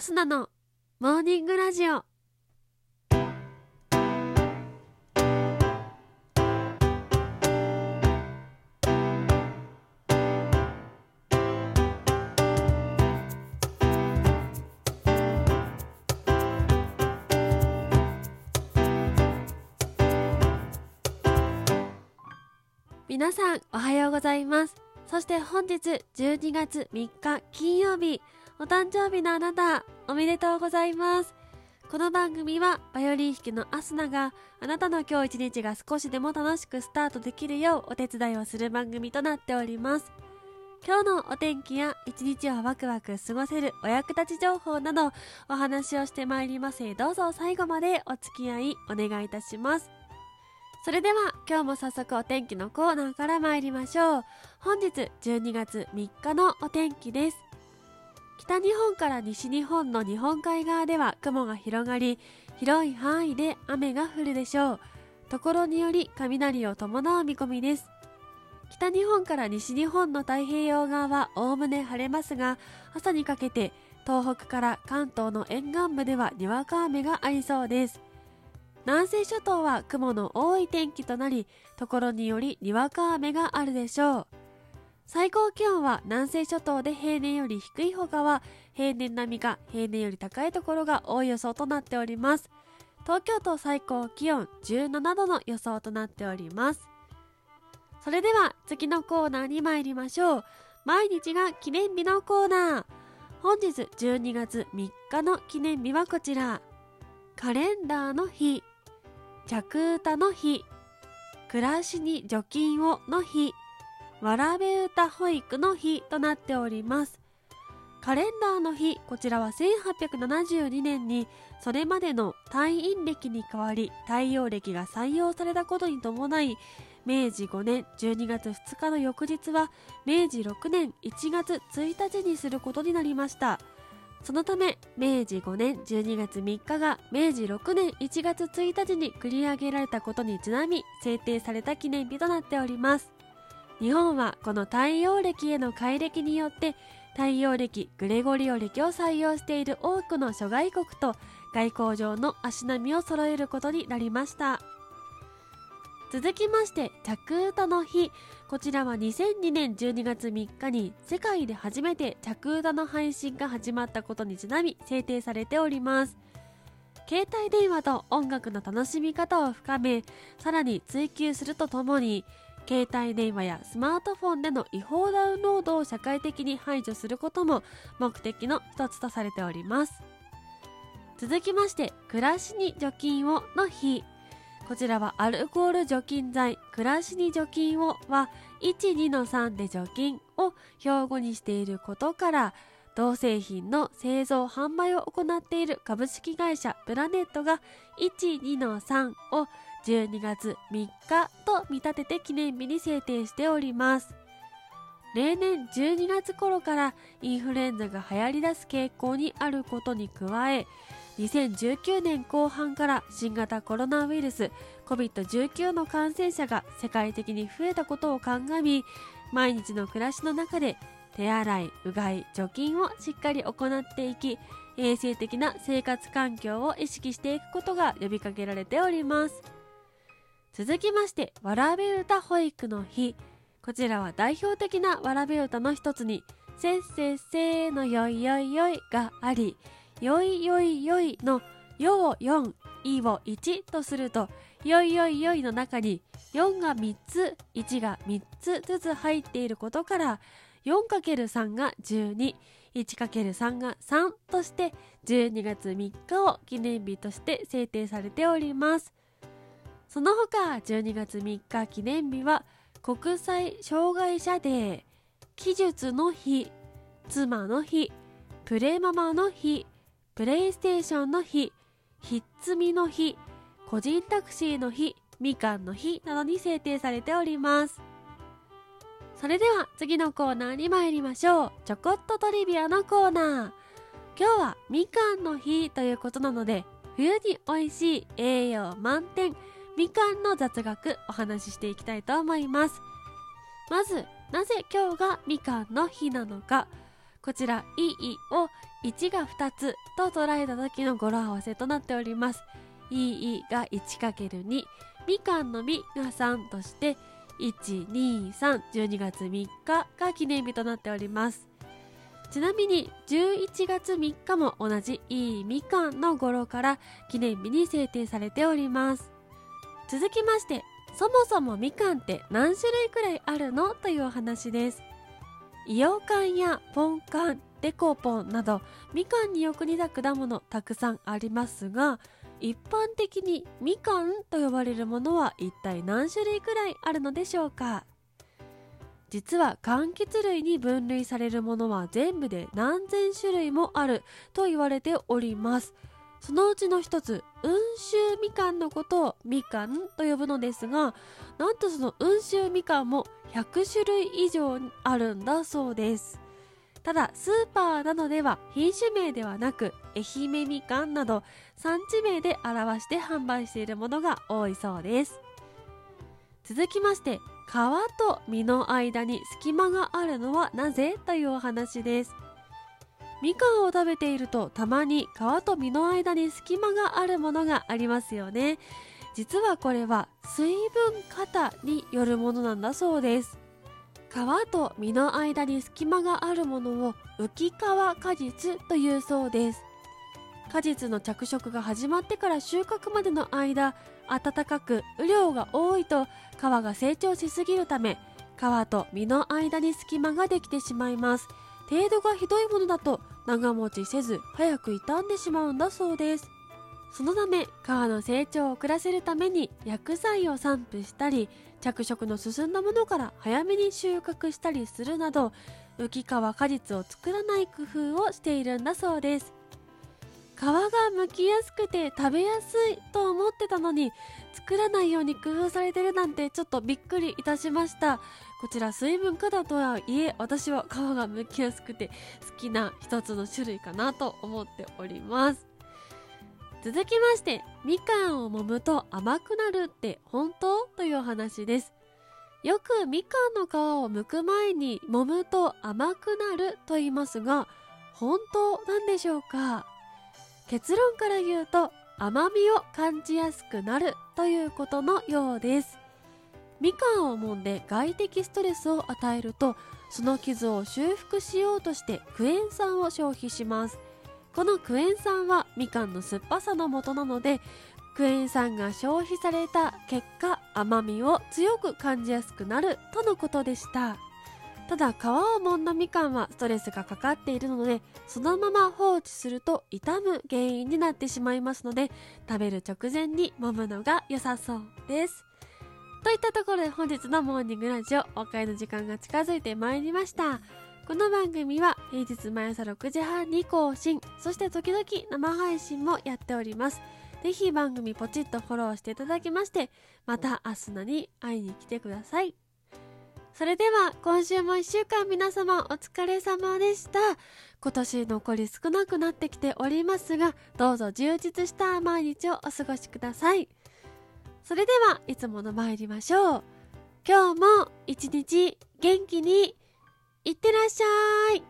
アスナのモーニングラジオ。皆さんおはようございます。そして本日12月3日金曜日。お誕生日のあなたおめでとうございます。この番組はバイオリン弾きのアスナがあなたの今日一日が少しでも楽しくスタートできるようお手伝いをする番組となっております。今日のお天気や一日をワクワク過ごせるお役立ち情報などお話をしてまいります。どうぞ最後までお付き合いお願いいたします。それでは今日も早速お天気のコーナーから参りましょう。本日12月3日のお天気です。北日本から西日本の日本海側では雲が広がり広い範囲で雨が降るでしょう。ところにより雷を伴う見込みです。北日本から西日本の太平洋側はおおむね晴れますが朝にかけて東北から関東の沿岸部ではにわか雨がありそうです。南西諸島は雲の多い天気となり、ところによりにわか雨があるでしょう。最高気温は南西諸島で平年より低い他は平年並みか平年より高いところが多い予想となっております。東京都最高気温17度の予想となっております。それでは次のコーナーに参りましょう。毎日が記念日のコーナー。本日12月3日の記念日はこちら。カレンダーの日。着歌の日、暮らしに除菌をの日、わらべ歌保育の日となっております。カレンダーの日、こちらは1872年にそれまでの退院暦に代わり太陽暦が採用されたことに伴い、明治5年12月2日の翌日は明治6年1月1日にすることになりました。そのため明治5年12月3日が明治6年1月1日に繰り上げられたことにちなみ制定された記念日となっております日本はこの太陽暦への改暦によって太陽暦グレゴリオ暦を採用している多くの諸外国と外交上の足並みを揃えることになりました。続きまして着歌の日。こちらは2002年12月3日に世界で初めて着歌の配信が始まったことにちなみ制定されております。携帯電話と音楽の楽しみ方を深めさらに追求するとともに携帯電話やスマートフォンでの違法ダウンロードを社会的に排除することも目的の一つとされております。続きまして暮らしに除菌をの日。こちらはアルコール除菌剤、暮らしに除菌をは1、2の3で除菌を標語にしていることから、同製品の製造販売を行っている株式会社プラネットが1、2の3を12月3日と見立てて記念日に制定しております。例年12月頃からインフルエンザが流行り出す傾向にあることに加え、2019年後半から新型コロナウイルス COVID-19 の感染者が世界的に増えたことを鑑み毎日の暮らしの中で手洗いうがい除菌をしっかり行っていき衛生的な生活環境を意識していくことが呼びかけられております続きましてわらべ歌保育の日こちらは代表的なわらべ歌の一つにせっせっせーのよいよいよいがありよいよいよいのよを4、いを1とすると、よいよいよいの中に4が3つ、1が3つずつ入っていることから、4×3 が12、1×3 が3として12月3日を記念日として制定されております。その他12月3日記念日は国際障害者デー、記述の日、妻の日、プレママの日、プレイステーションの日、ひっつみの日、個人タクシーの日、みかんの日などに制定されております。それでは次のコーナーに参りましょう。ちょこっとトリビアのコーナー。今日はみかんの日ということなので、冬に美味しい栄養満点、みかんの雑学お話ししていきたいと思います。まず、なぜ今日がみかんの日なのか。こちら、いいを1が2つと捉えた時の語呂合わせとなっておりますいいが 1×2 みかんのみが3として12312月3日が記念日となっておりますちなみに11月3日も同じいいみかんの語呂から記念日に制定されております続きましてそもそもみかんって何種類くらいあるのというお話です。イヨカンやポンカンデコポンなどみかんによく似た果物たくさんありますが一般的にみかんと呼ばれるものは一体何種類くらいあるのでしょうか？実は柑橘類に分類されるものは全部で何千種類もあると言われております。そのうちの一つ温州みかんのことをみかんと呼ぶのですがなんとその温州みかんも100種類以上あるんだそうです。ただスーパーなどでは品種名ではなく愛媛みかんなど産地名で表して販売しているものが多いそうです。続きまして皮と実の間に隙間があるのはなぜというお話です。みかんを食べているとたまに皮と実の間に隙間があるものがありますよね。実はこれは水分過多によるものなんだそうです。皮と実の間に隙間があるものを浮き皮果実というそうです。果実の着色が始まってから収穫までの間暖かく雨量が多いと皮が成長しすぎるため皮と実の間に隙間ができてしまいます。程度がひどいものだと長持ちせず早く傷んでしまうんだそうです。そのため皮の成長を遅らせるために薬剤を散布したり着色の進んだものから早めに収穫したりするなど浮き皮果実を作らない工夫をしているんだそうです。皮が剥きやすくて食べやすいと思ってたのに作らないように工夫されてるなんてちょっとびっくりいたしました。こちら水分過多とはいえ私は皮が剥きやすくて好きな一つの種類かなと思っております。続きましてみかんを揉むと甘くなるって本当？というお話です。よくみかんの皮を剥く前に揉むと甘くなると言いますが本当なんでしょうか？結論から言うと甘みを感じやすくなるということのようです。みかんを揉んで外的ストレスを与えるとその傷を修復しようとしてクエン酸を消費します。このクエン酸はみかんの酸っぱさの元なのでクエン酸が消費された結果甘みを強く感じやすくなるとのことでした。ただ皮を揉んだみかんはストレスがかかっているのでそのまま放置すると傷む原因になってしまいますので食べる直前に揉むのが良さそうですといったところで本日のモーニングラジオお別れの時間が近づいてまいりましたこの番組は平日毎朝6時半に更新、そして時々生配信もやっております。ぜひ番組ポチッとフォローしていただきまして、また明日のに会いに来てください。それでは今週も1週間皆様お疲れ様でした。今年残り少なくなってきておりますが、どうぞ充実した毎日をお過ごしください。それではいつもの参りましょう。今日も一日元気にいってらっしゃい